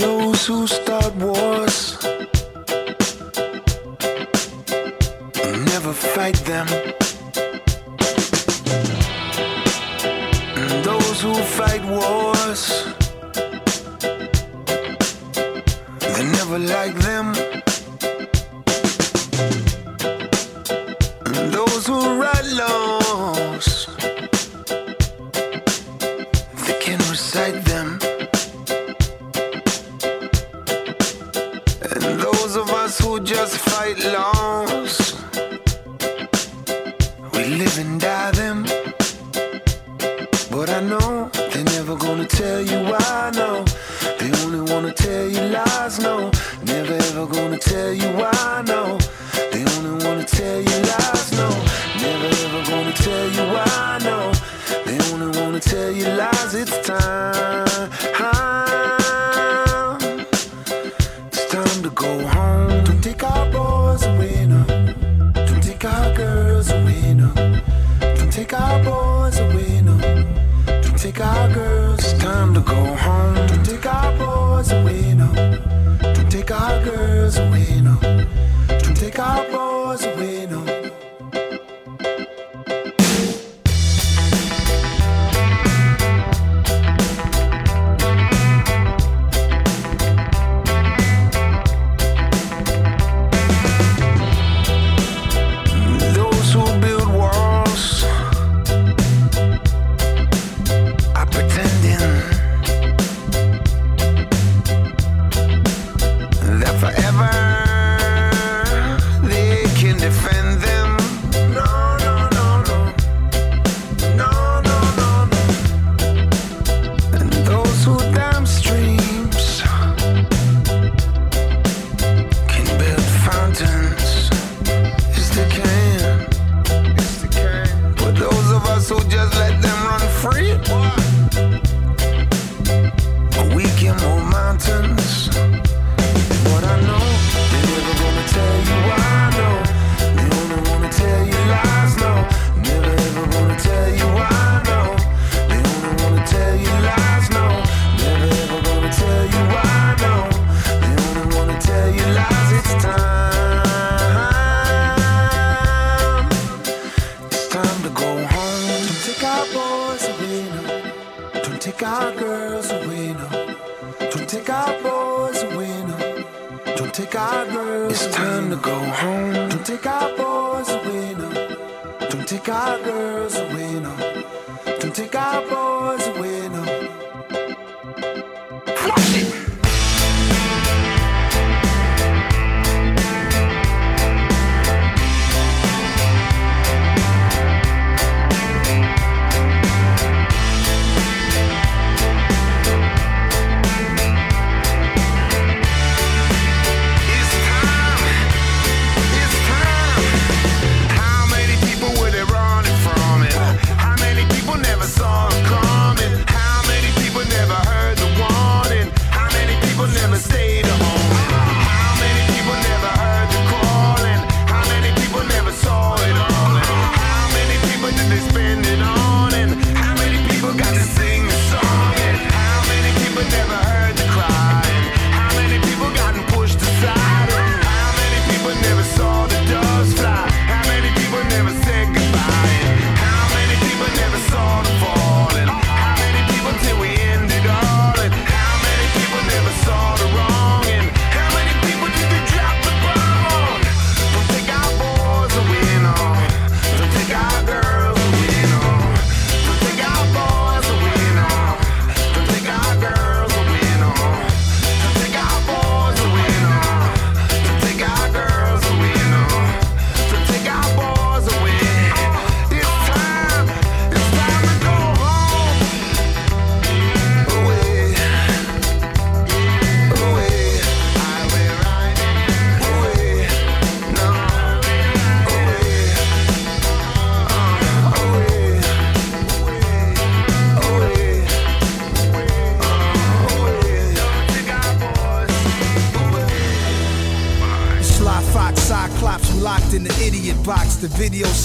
Those who start wars never fight them.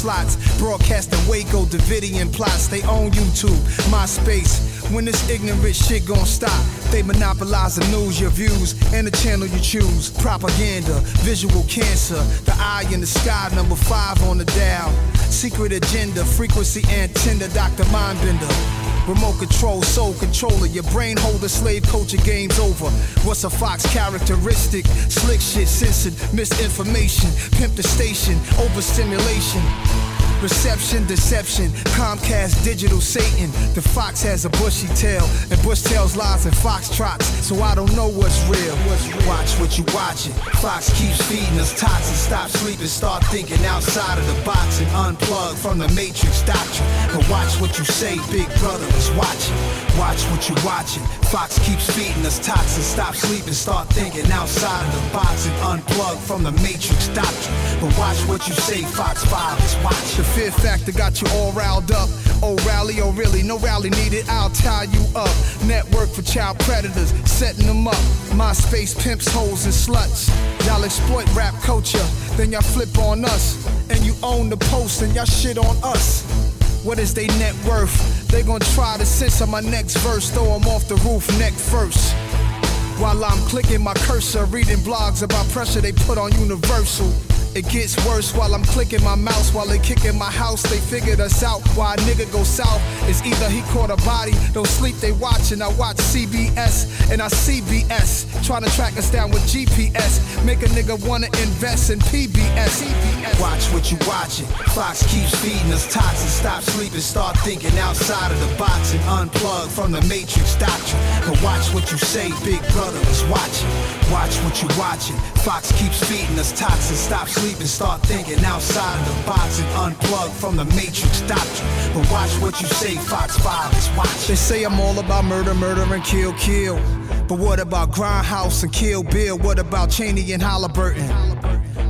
Slots, broadcasting Waco, Davidian plots. They own YouTube, MySpace. When this ignorant shit gon' stop, they monopolize the news, your views, and the channel you choose. Propaganda, visual cancer, the eye in the sky, number five on the dial. Secret agenda, frequency antenna, Dr. Mindbender. Remote control, soul controller, your brain holder, slave culture, game's over. What's a fox characteristic? Slick shit, censored, misinformation, pimp the station, overstimulation. Reception, deception, Comcast, digital Satan. The fox has a bushy tail, and bush tails lies in fox trots. So I don't know what's real. Watch what you watching. Fox keeps feeding us toxins. Stop sleeping, start thinking outside of the box and unplug from the matrix doctrine. But watch what you say, big brother is watching. Watch what you're watching. Fox keeps feeding us toxins. Stop sleeping, start thinking outside of the box and unplug from the matrix doctrine. But watch what you say, Fox 5 is watching. The fear factor got you all riled up. Oh, rally, oh, really, no rally needed. I'll tie you up. Network for child predators, setting them up. MySpace pimps, hoes, and sluts. Y'all exploit rap culture, then y'all flip on us. And you own the post and y'all shit on us. What is they net worth? They gon' try to censor my next verse, throw 'em off the roof neck first. While I'm clicking my cursor, reading blogs about pressure they put on Universal. It gets worse while I'm clicking my mouse while they kicking my house. They figured us out. Why a nigga go south It's either he caught a body, don't sleep, they watching. I watch CBS and I CBS. Trying to track us down with GPS. Make a nigga wanna invest in PBS. Watch what you watching. Fox keeps feeding us toxins. Stop sleeping, start thinking outside of the box and unplug from the matrix doctrine. But watch what you say, big brother is watching. Watch what you watching. Fox keeps feeding us toxins. Stop sleeping, start thinking outside of the box and unplug from the matrix doctrine. But watch what you say, Fox 5 is watching. They say I'm all about murder, murder, and kill, kill. But what about Grindhouse and Kill Bill? What about Cheney and Halliburton?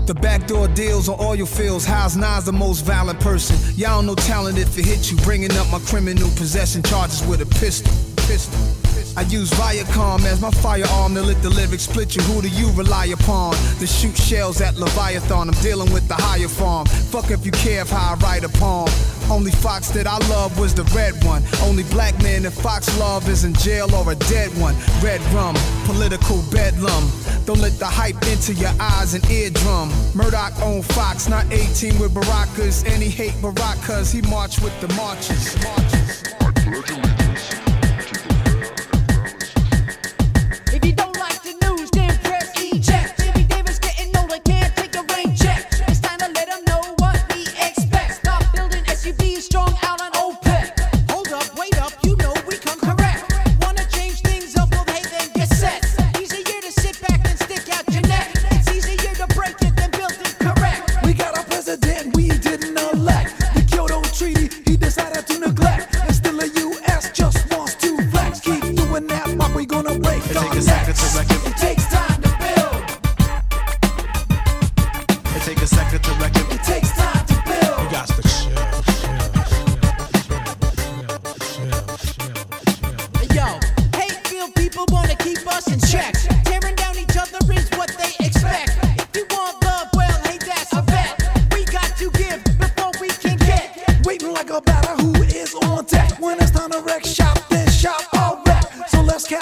The backdoor deals on oil fields. How's Nas the most violent person? Y'all know talent if it hit you. Bringing up my criminal possession charges with a pistol. Pistol. I use Viacom as my firearm to let the lyrics split you. Who do you rely upon? To shoot shells at Leviathan. I'm dealing with the higher farm. Fuck if you care if how I write a poem. Only Fox that I love was the red one. Only black man that Fox love is in jail or a dead one. Red rum, political bedlam. Don't let the hype into your eyes and eardrum. Murdoch on Fox, not 18 with Baracus. And he hate Barack cause he marched with the marches. marches.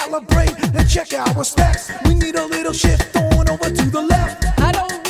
Calibrate and check our specs. We need a little shift on over to the left. I don't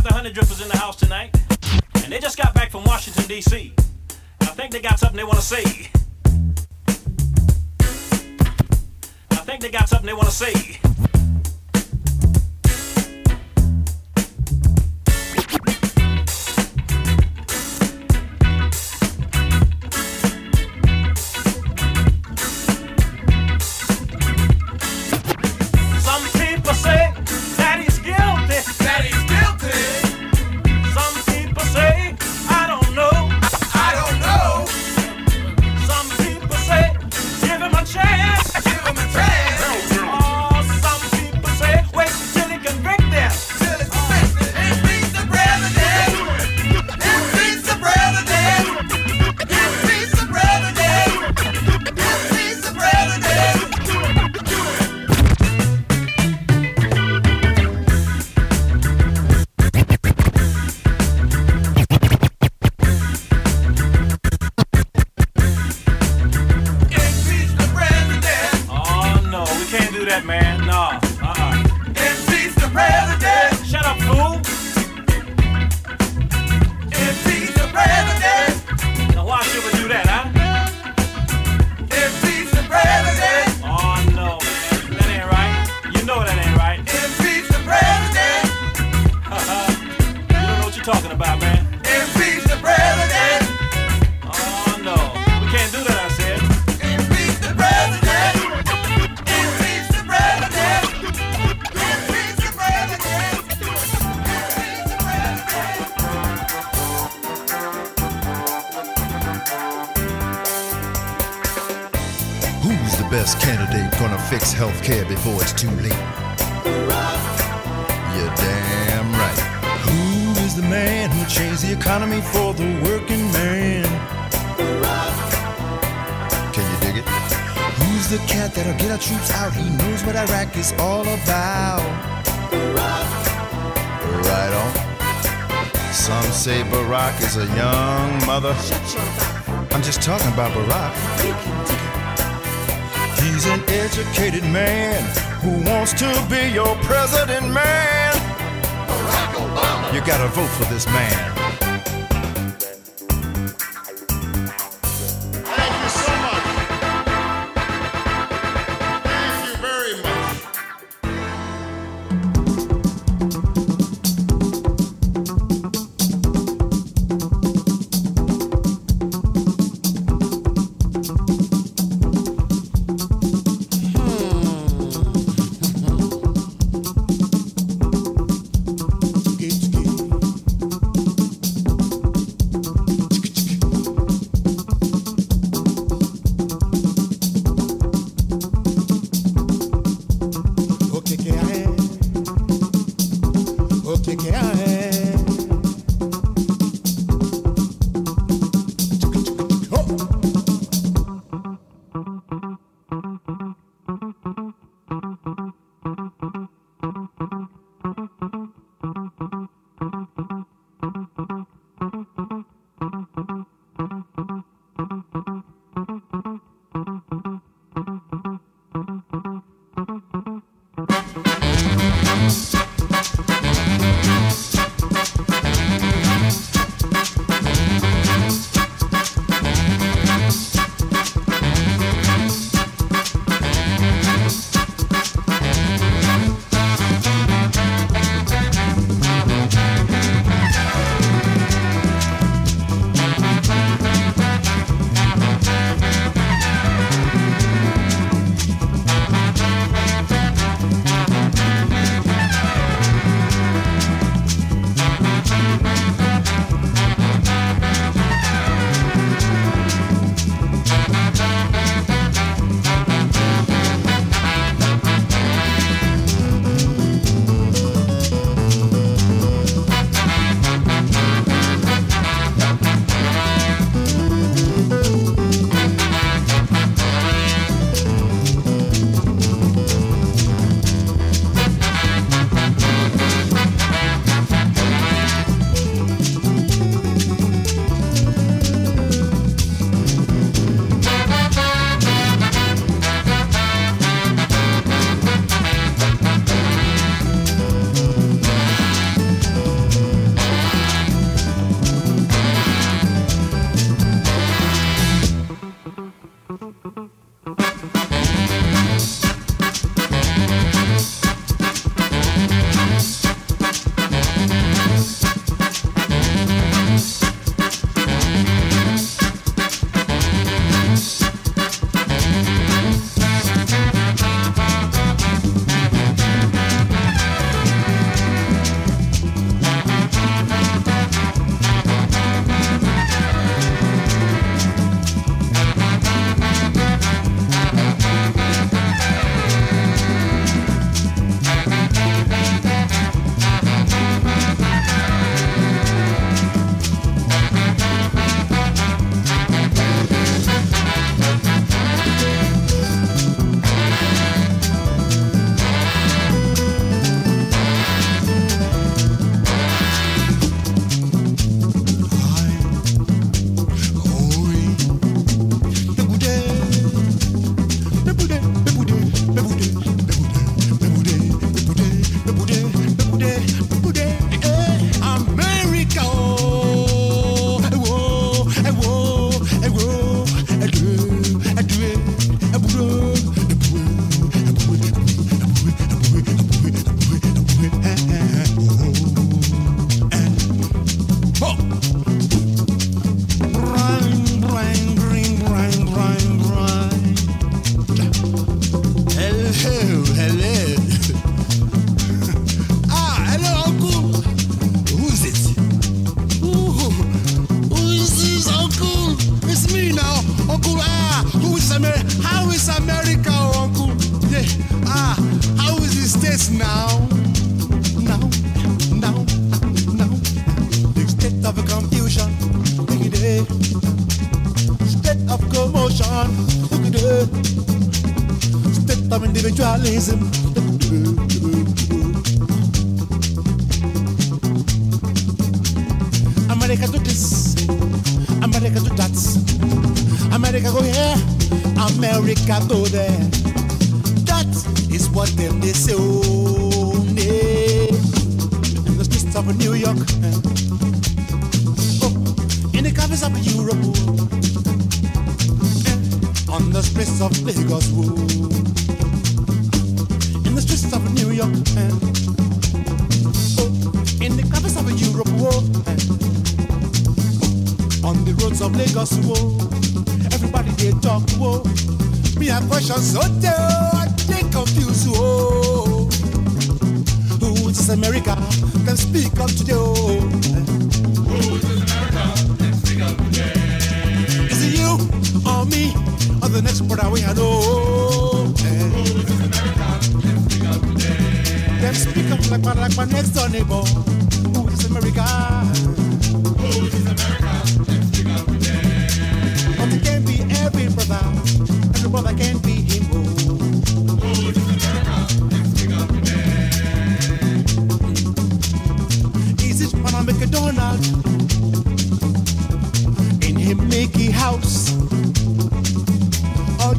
got the Honey Drippers in the house tonight, and they just got back from Washington, D.C. I think they got something they want to say. I think they got something they want to say. man who changed the economy for the working man. Can you dig it? Who's the cat that'll get our troops out? He knows what Iraq is all about. Right on. Some say Barack is a young mother. I'm just talking about Barack. He's an educated man who wants to be your president, man. You gotta vote for this man.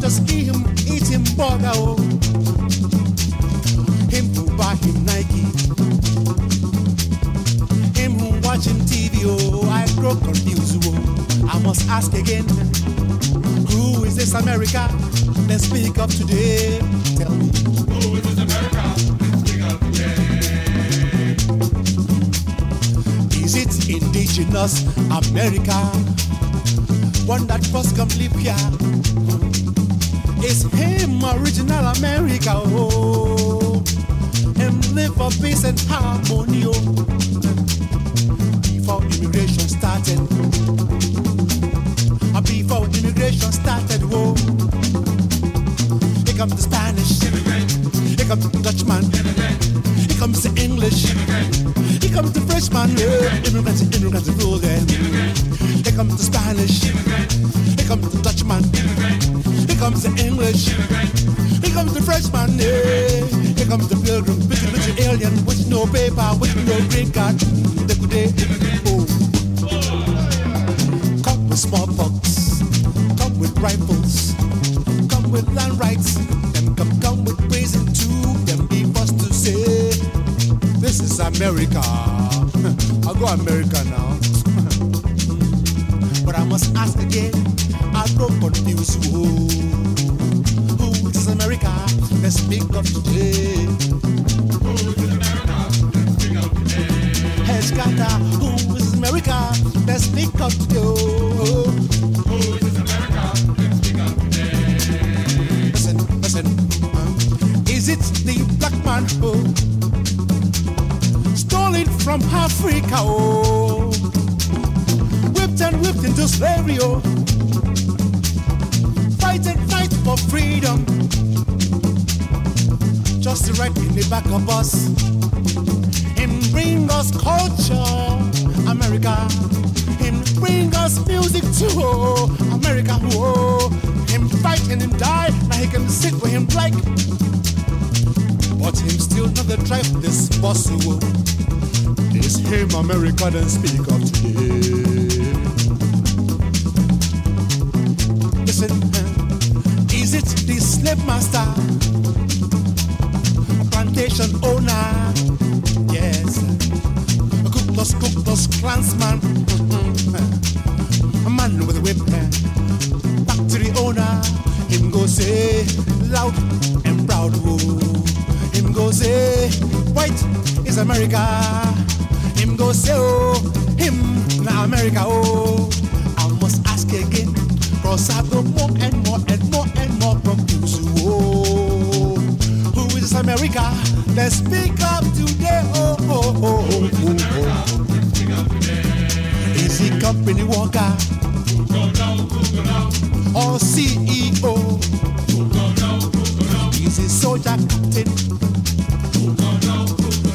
Just eat him eating burger? Oh? Him who buy him Nike? Him who watching TV? Oh, I grow confused. Oh. I must ask again. Who is this America? Let's speak up today. Tell me. Who is this America? Let's speak up today. Is it indigenous America? One that first come live here. It's him original America. Oh, him live for peace and harmony. Oh, before immigration started. Uh, Before immigration started, whoa. Here comes the Spanish. immigrant. Here comes the Dutchman. Here comes the English. immigrant. Here comes the Frenchman. Yeah. Immigrants, immigrants rule there. Here comes the Spanish. Here comes the Dutchman. Here comes the English. Here comes the Frenchman. Yeah. Here comes the pilgrim, bitchy, bitchy alien with no paper, with no green card. They could, they, oh. Come with smallpox, come with rifles, come with land rights, them come come with prison too. Them be forced to say, this is America. I'll go America now. but I must ask again, I. Who, who is America? Let's speak up today. Hey, Scatter, who is America? Let's speak up today. Who is America? Let's speak of today. Listen, listen. Is it the black man who stole it from Africa? Oh, whipped and whipped into slavery. Oh, fight and fight for freedom. Just right in the back of us. Him bring us culture, America. Him bring us music too, oh, America. Whoa. Him fight and him die, now he can sit where him like. But him still not the tribe this possible. It's him, America, then speak up today. Listen, is it the slave master? Plantation owner. Yes. A Ku Klux, Ku Klux Klansman. A man with a whip. Eh? Factory owner. Him go say loud and proud. Whoa. Him go say white is America. Him go say oh him na America oh. I must ask again. Cause I go more and more and more America? Let's speak up today. Oh, oh, oh, oh, oh, oh. Is it company worker or CEO. Is a soldier captain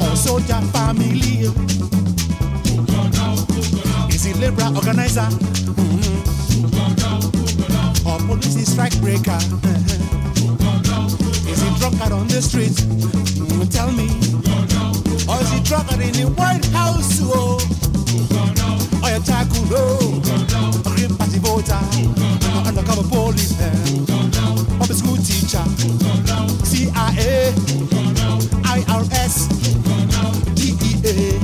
or soldier family? Is he liberal organizer mm-hmm. or police strike breaker? Is he drunkard on the street? Mm, Tell me. Or is he drunkard in the White House? Oh. Or a tycoon? Oh. A Green Party voter? An undercover policeman? Public school teacher? CIA? IRS? DEA?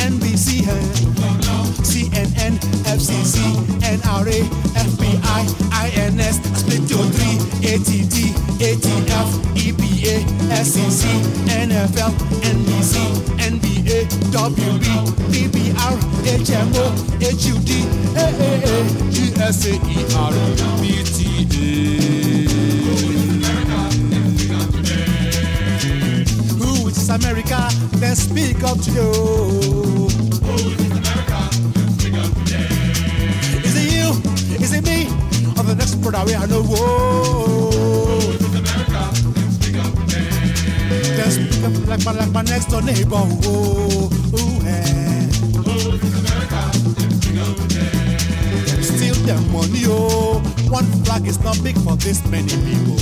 NBC? eh? CNN? FCC? NRA? FBI? INS? Split your three? ATT? SEC? NFL? NBC? NBA? WB? PBR? HMO? HUD? AAA? GSAER? BTA? Who is America? Let's speak up to you. Is it you? Is it me? Or the next brother we are no whoa. Like my like my next door neighbor. Whoa. Ooh, eh. Steal their money, oh. One flag is not big for this many people.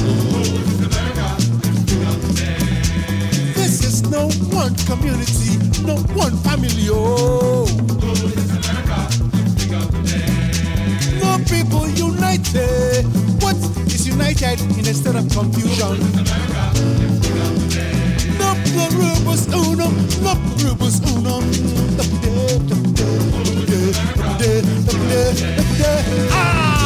This is no one community, no one family, oh. No people united. What is united in a state of confusion? Unum. Ah!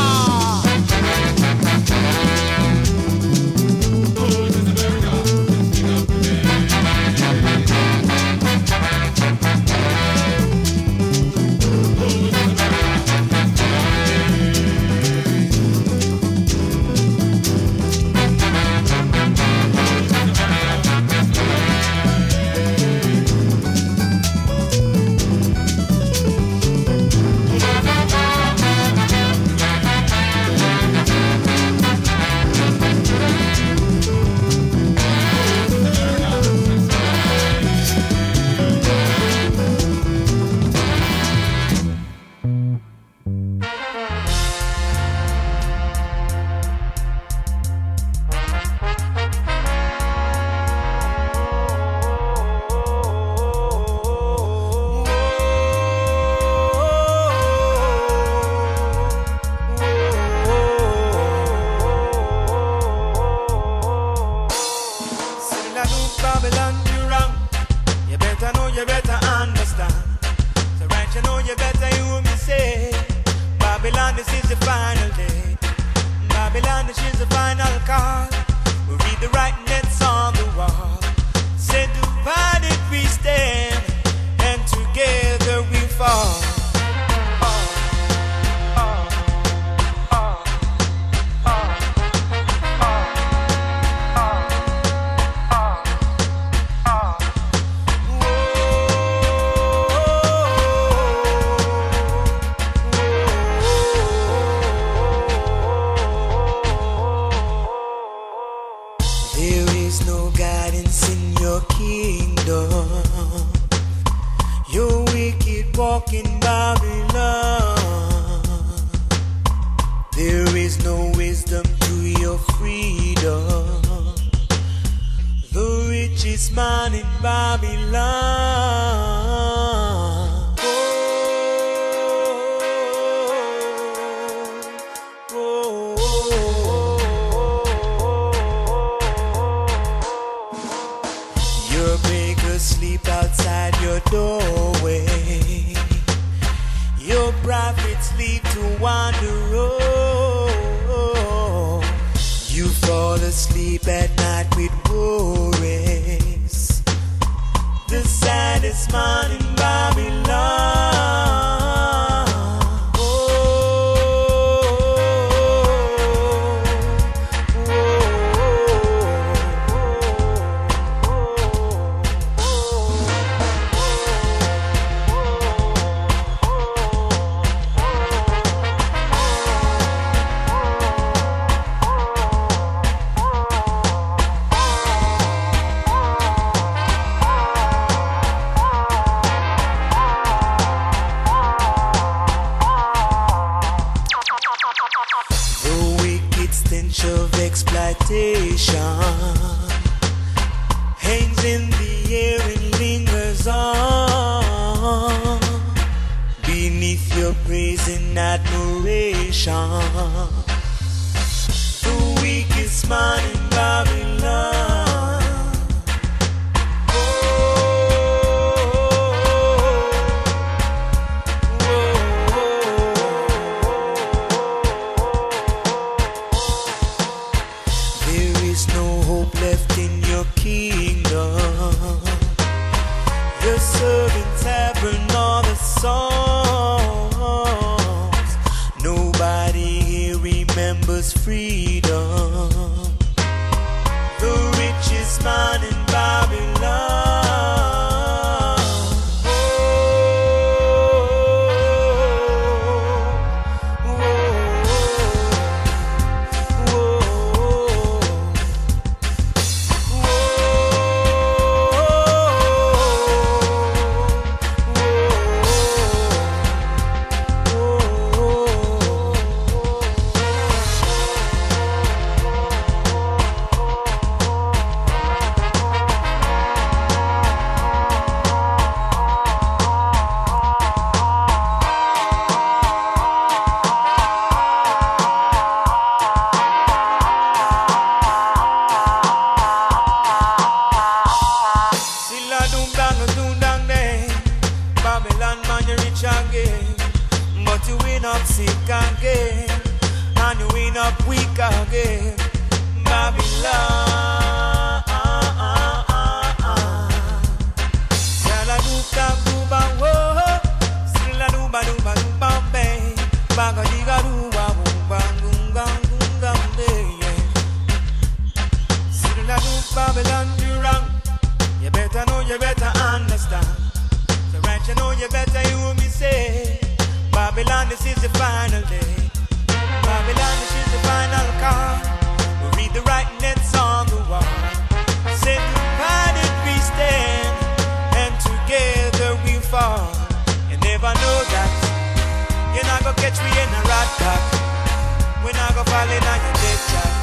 calling on your dead child.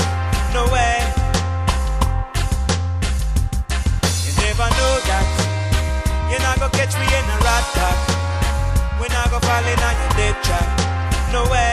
No way. You never know that. You're not gonna catch me in a rat pack. We're not gonna fall in on your dead child. No way.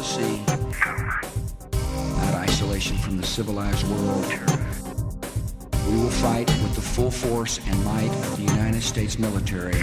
the sea. That isolation from the civilized world. We will fight with the full force and might of the United States military.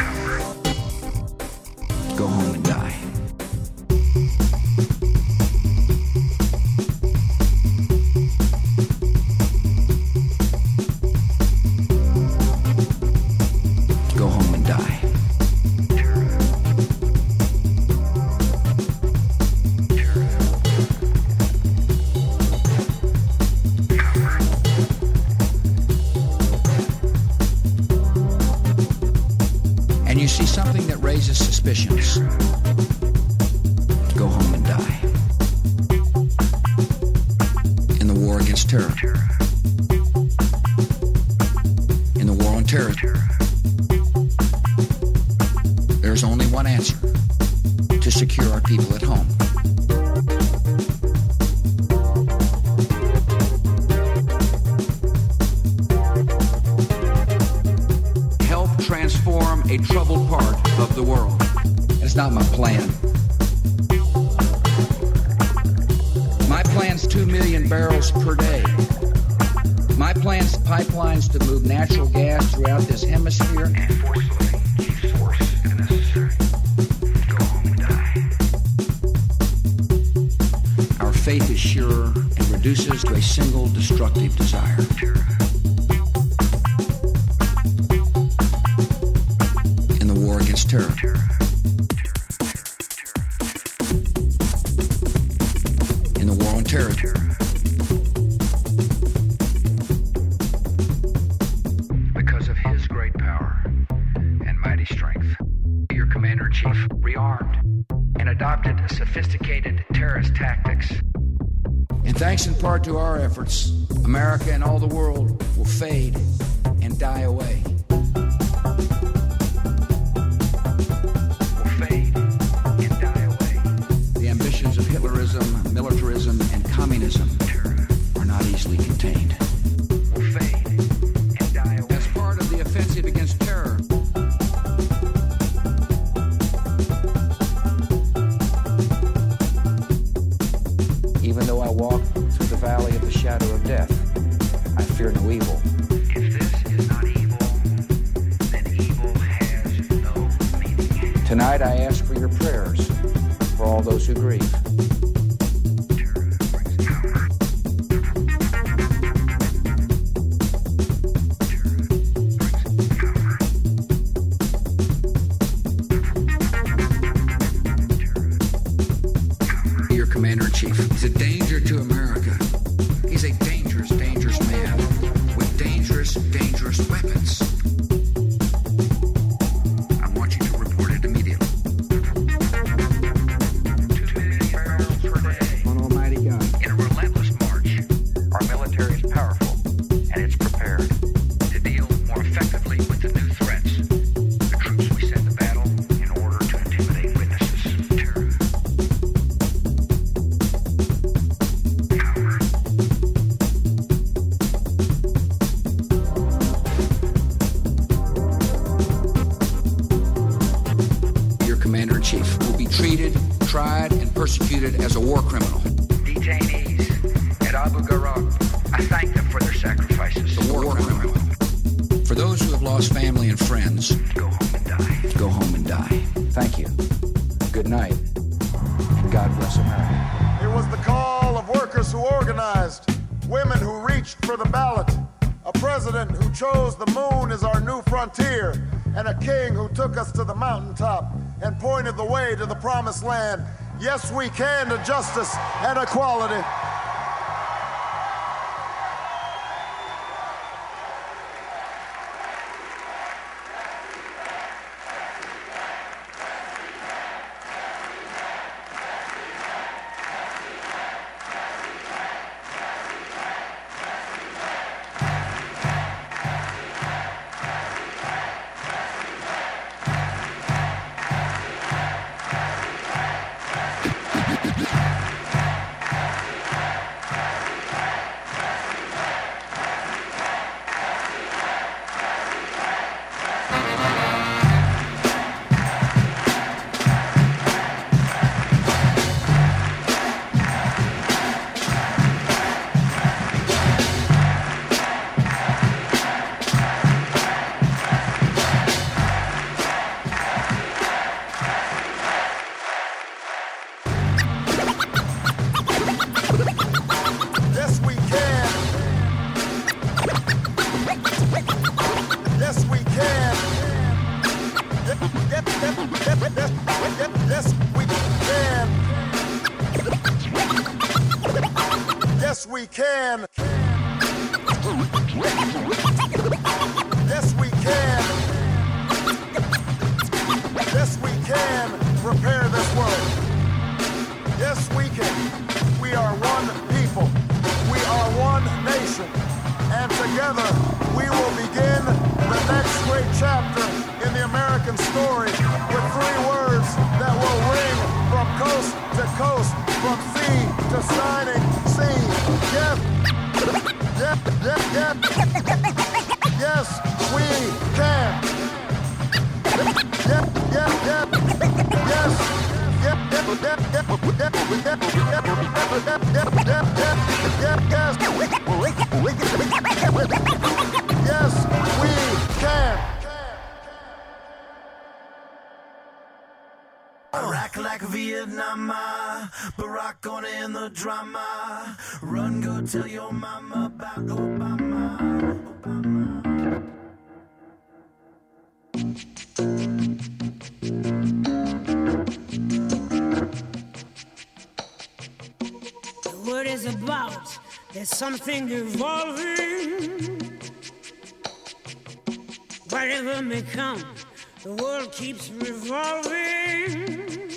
troubled part of the world. It's not my plan. My plan's 2 million barrels per day. My plan's pipelines to move natural gas throughout this hemisphere. Our faith is sure and reduces to a single destructive desire. land. Yes, we can to justice and equality. Yes, we can. Yes, we can. Yes, we can repair this world. Yes, we can. We are one people. We are one nation. And together, we will begin the next great chapter in the American story with three words that will ring from coast to coast, from sea to shining sea. Yes, yes, yes, yes, yes, we can. Yes, yes, yes, yes, yes, yes, yes, yes, yes, yes, we can. Like Vietnam. Barack on in the drama. Run, go tell your mama about Obama. The word is about. There's something evolving. Whatever may come, the world keeps revolving.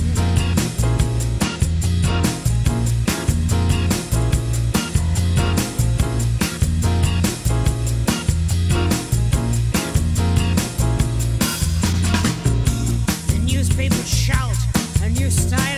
New style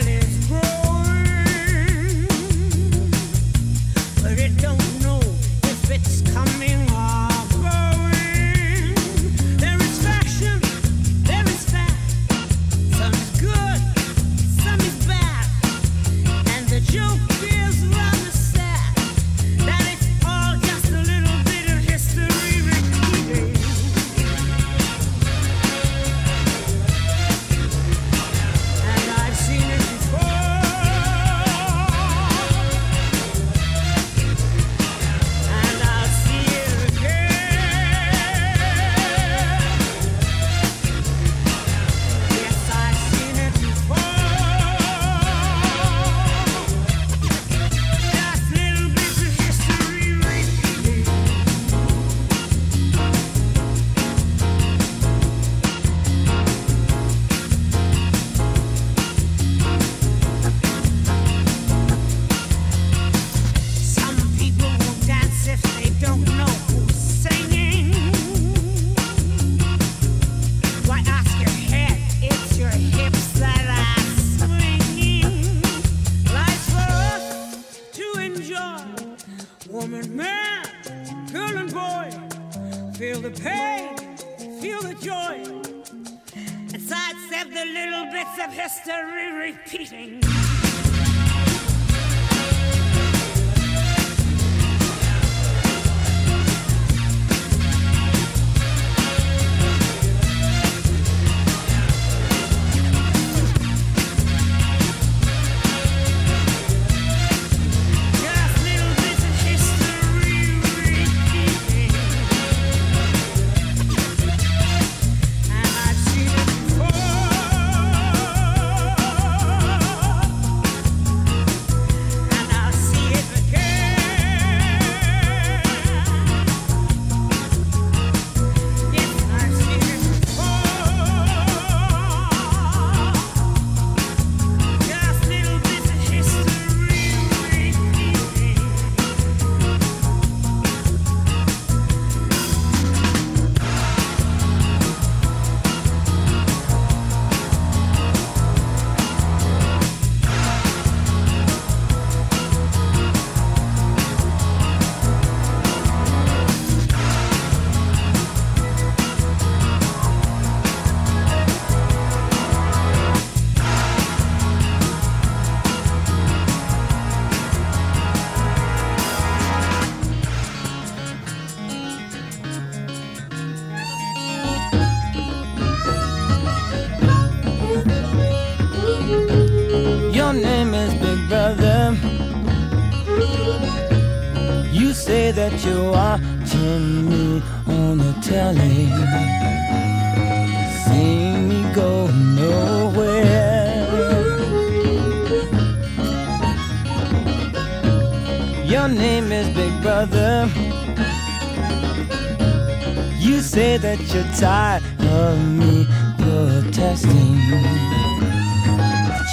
that you're tired of me protesting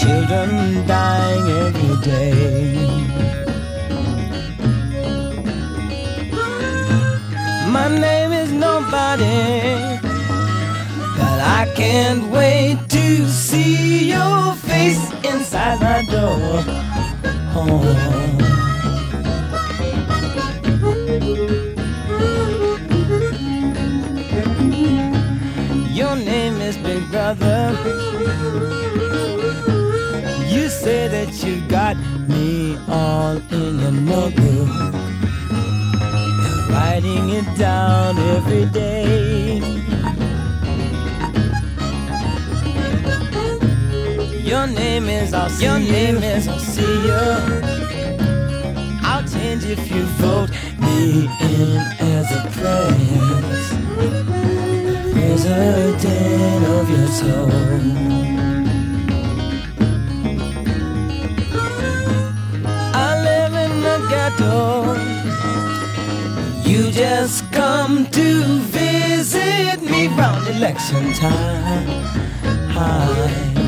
children dying every day. My name is nobody, but I can't wait to see your face inside my door. Oh. Your name is Big Brother. say that you got me all in your notebook. Writing it down every day. Your name is I'll see Your name is I'll see you. I'll change if you vote me in as a prince. President of your soul. I live in the ghetto. You just come to visit me round election time. Hi.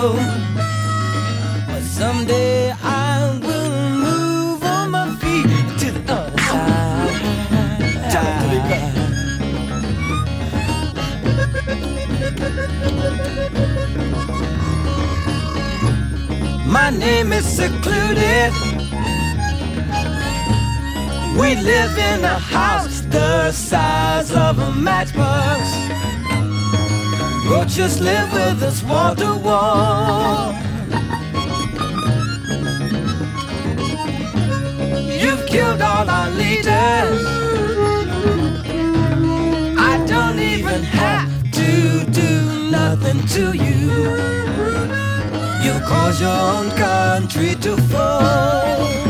But someday I will move on my feet to the other side. My name is secluded. We live in a house the size of a matchbox. Roaches live with us wall to wall. You've killed all our leaders. I don't even have to do nothing to you. You cause your own country to fall.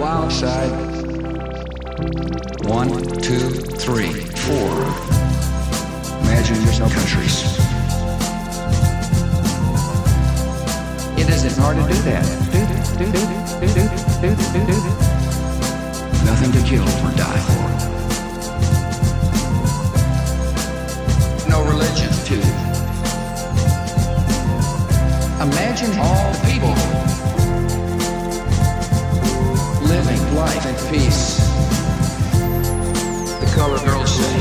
wild side. One, two, three, four. Imagine there's no countries. It isn't hard to do that. Nothing to kill or die for. No religion, too. Imagine all the people life in peace. The color girls say.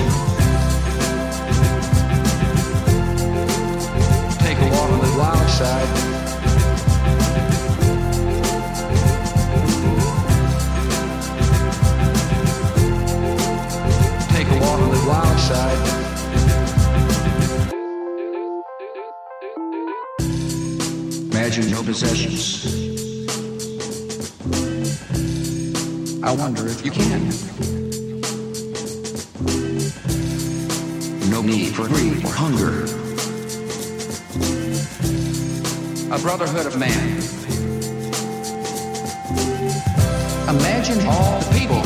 Take a walk on the wild side. Take a walk on the wild side. Imagine no possessions. I wonder if you can. No need for greed or hunger. A brotherhood of man. Imagine all people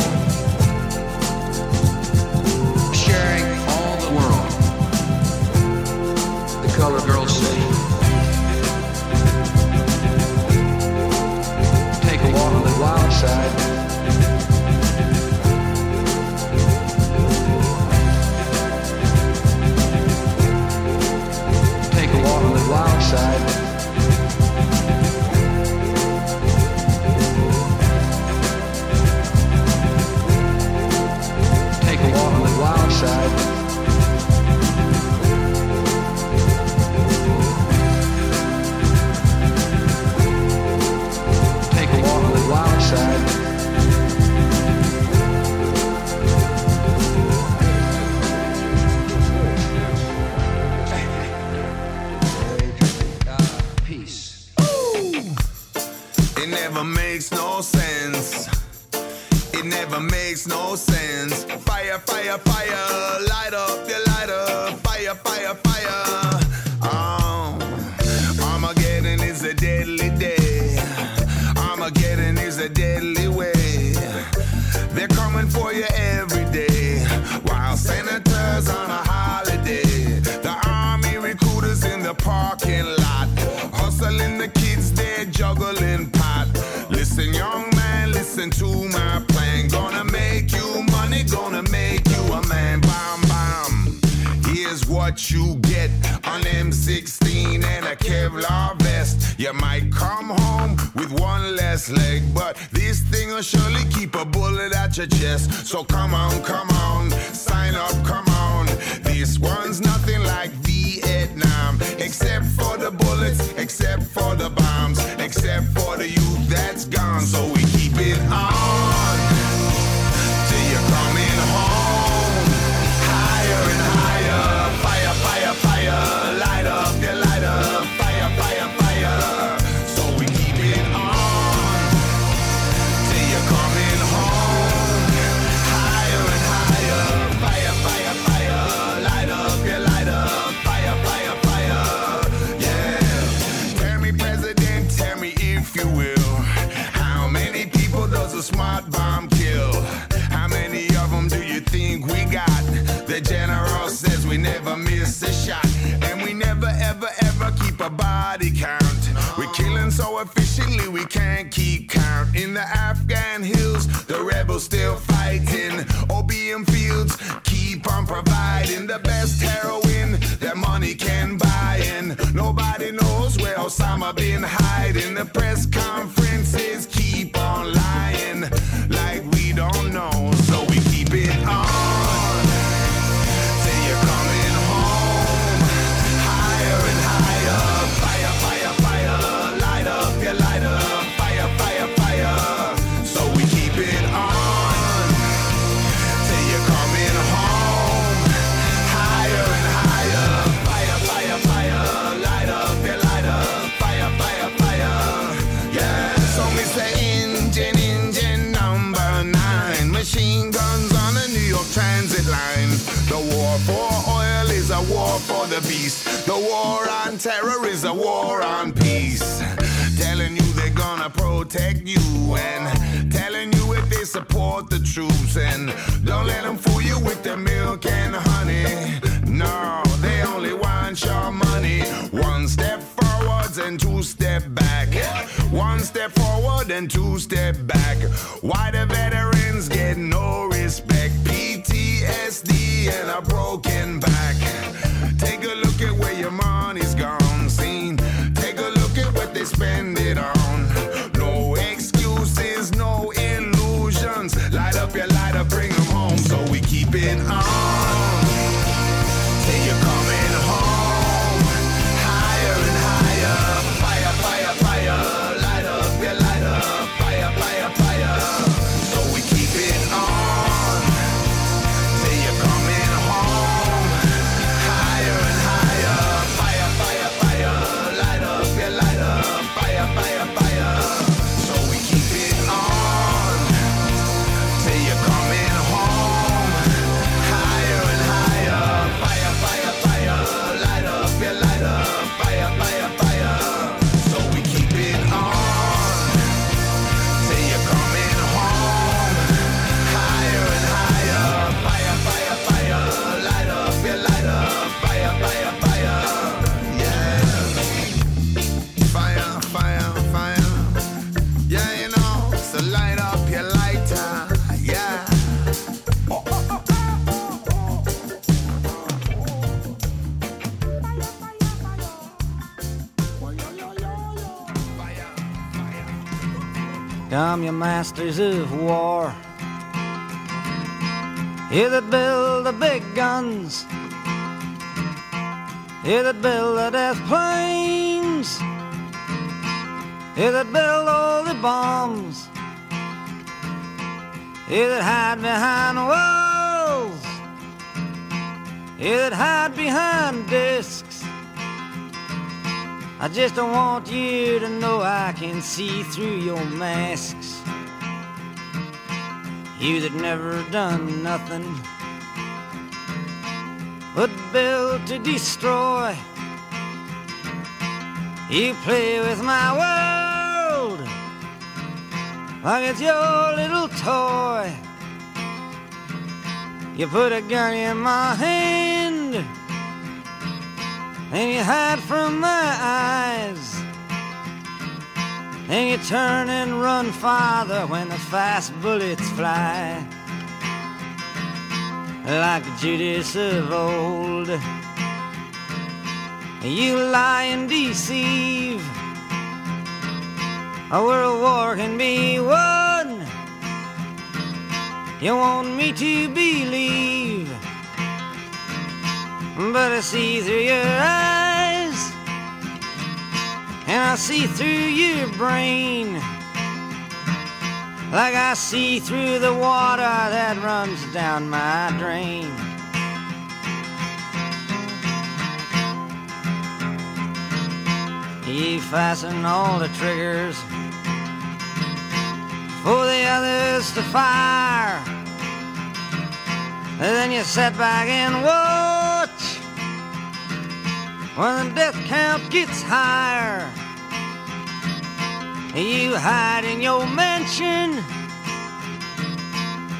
best leg, but this thing will surely keep a bullet at your chest. So come on, come on, sign up, come on. we can't keep count. In the Afghan hills, the rebels still fighting. Opium fields keep on providing the best heroin that money can buy. And nobody knows where Osama been hiding. The press conference protect you and telling you if they support the troops and don't let them fool you with the milk and honey. No, they only want your money. One step forwards and two step back. One step forward and two step back. Why Your masters of war. You that build the big guns, you that build the death planes, you that build all the bombs, you that hide behind walls, you that hide behind discs. I just don't want you to know I can see through your mask. You that never done nothing but build to destroy. You play with my world like it's your little toy. You put a gun in my hand and you hide from my eyes. And you turn and run farther when the fast bullets fly. Like Judas of old, you lie and deceive. A world war can be won. You want me to believe, but I see through your eyes, and I see through your brain, like I see through the water that runs down my drain. You fasten all the triggers for the others to fire. And then you sit back and watch when the death count gets higher. You hide in your mansion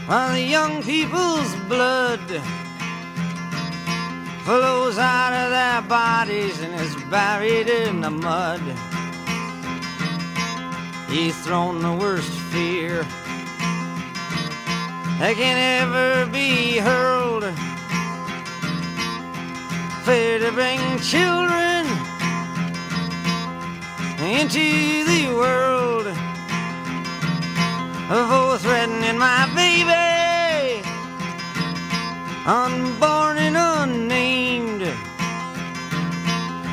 while the young people's blood flows out of their bodies and is buried in the mud. He's thrown the worst fear that can ever be hurled. Fear to bring children into the world. For threatening my baby, unborn and unnamed.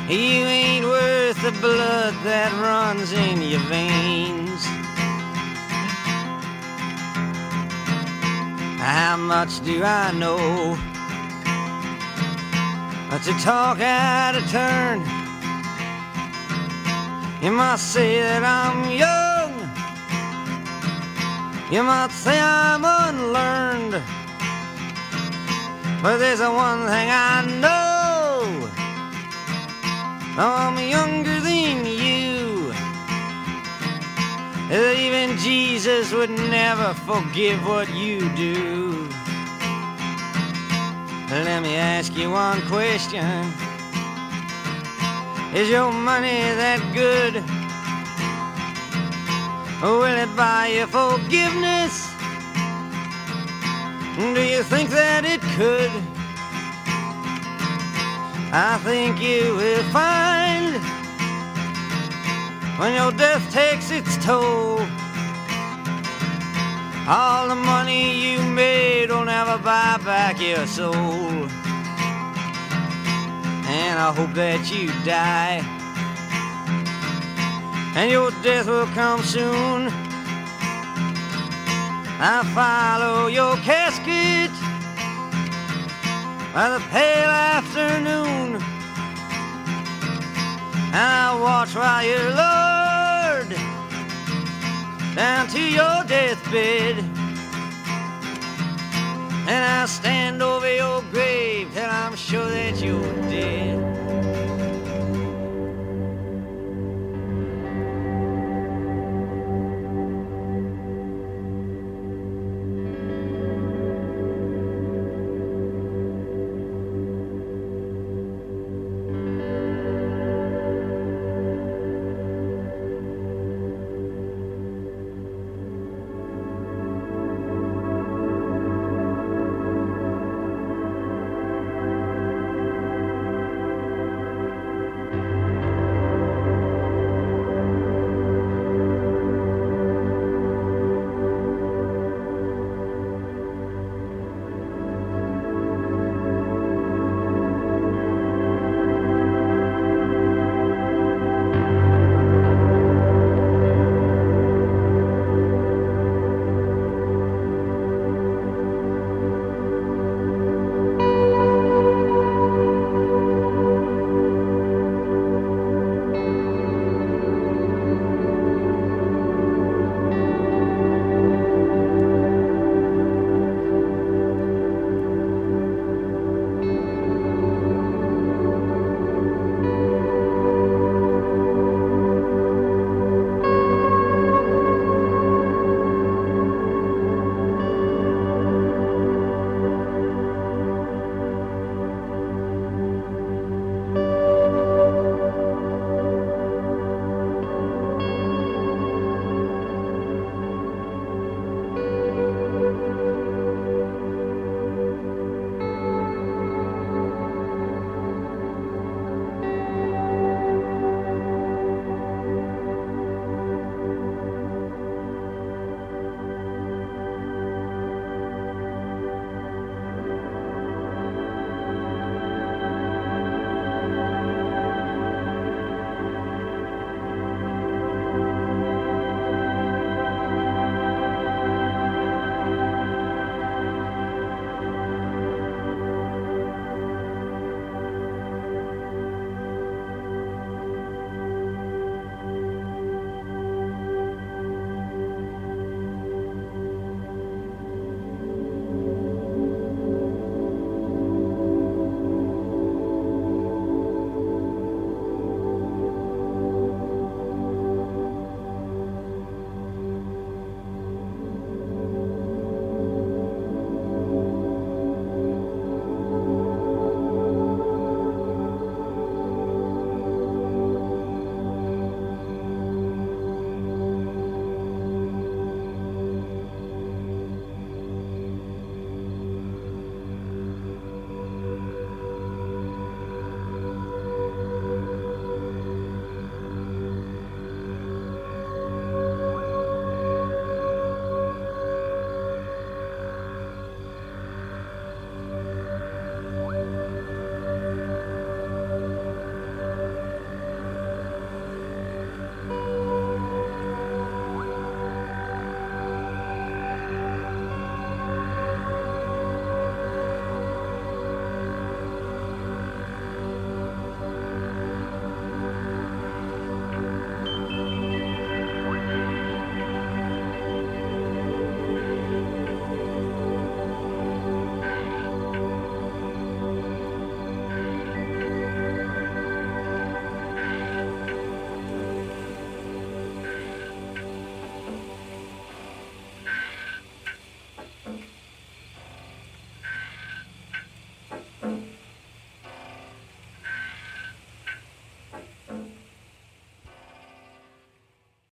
You ain't worth the blood that runs in your veins. How much do I know? But you talk out of turn. You might say that I'm young. You might say I'm unlearned. But there's one thing I know. I'm younger than you. That even Jesus would never forgive what you do. Let me ask you one question. Is your money that good? Will it buy you forgiveness? Do you think that it could? I think you will find when your death takes its toll. All the money you made will never buy back your soul. And I hope that you die. And your death will come soon. I follow your casket by the pale afternoon. And I watch while you're lowered down to your deathbed. And I stand over your grave till I'm sure that you're dead.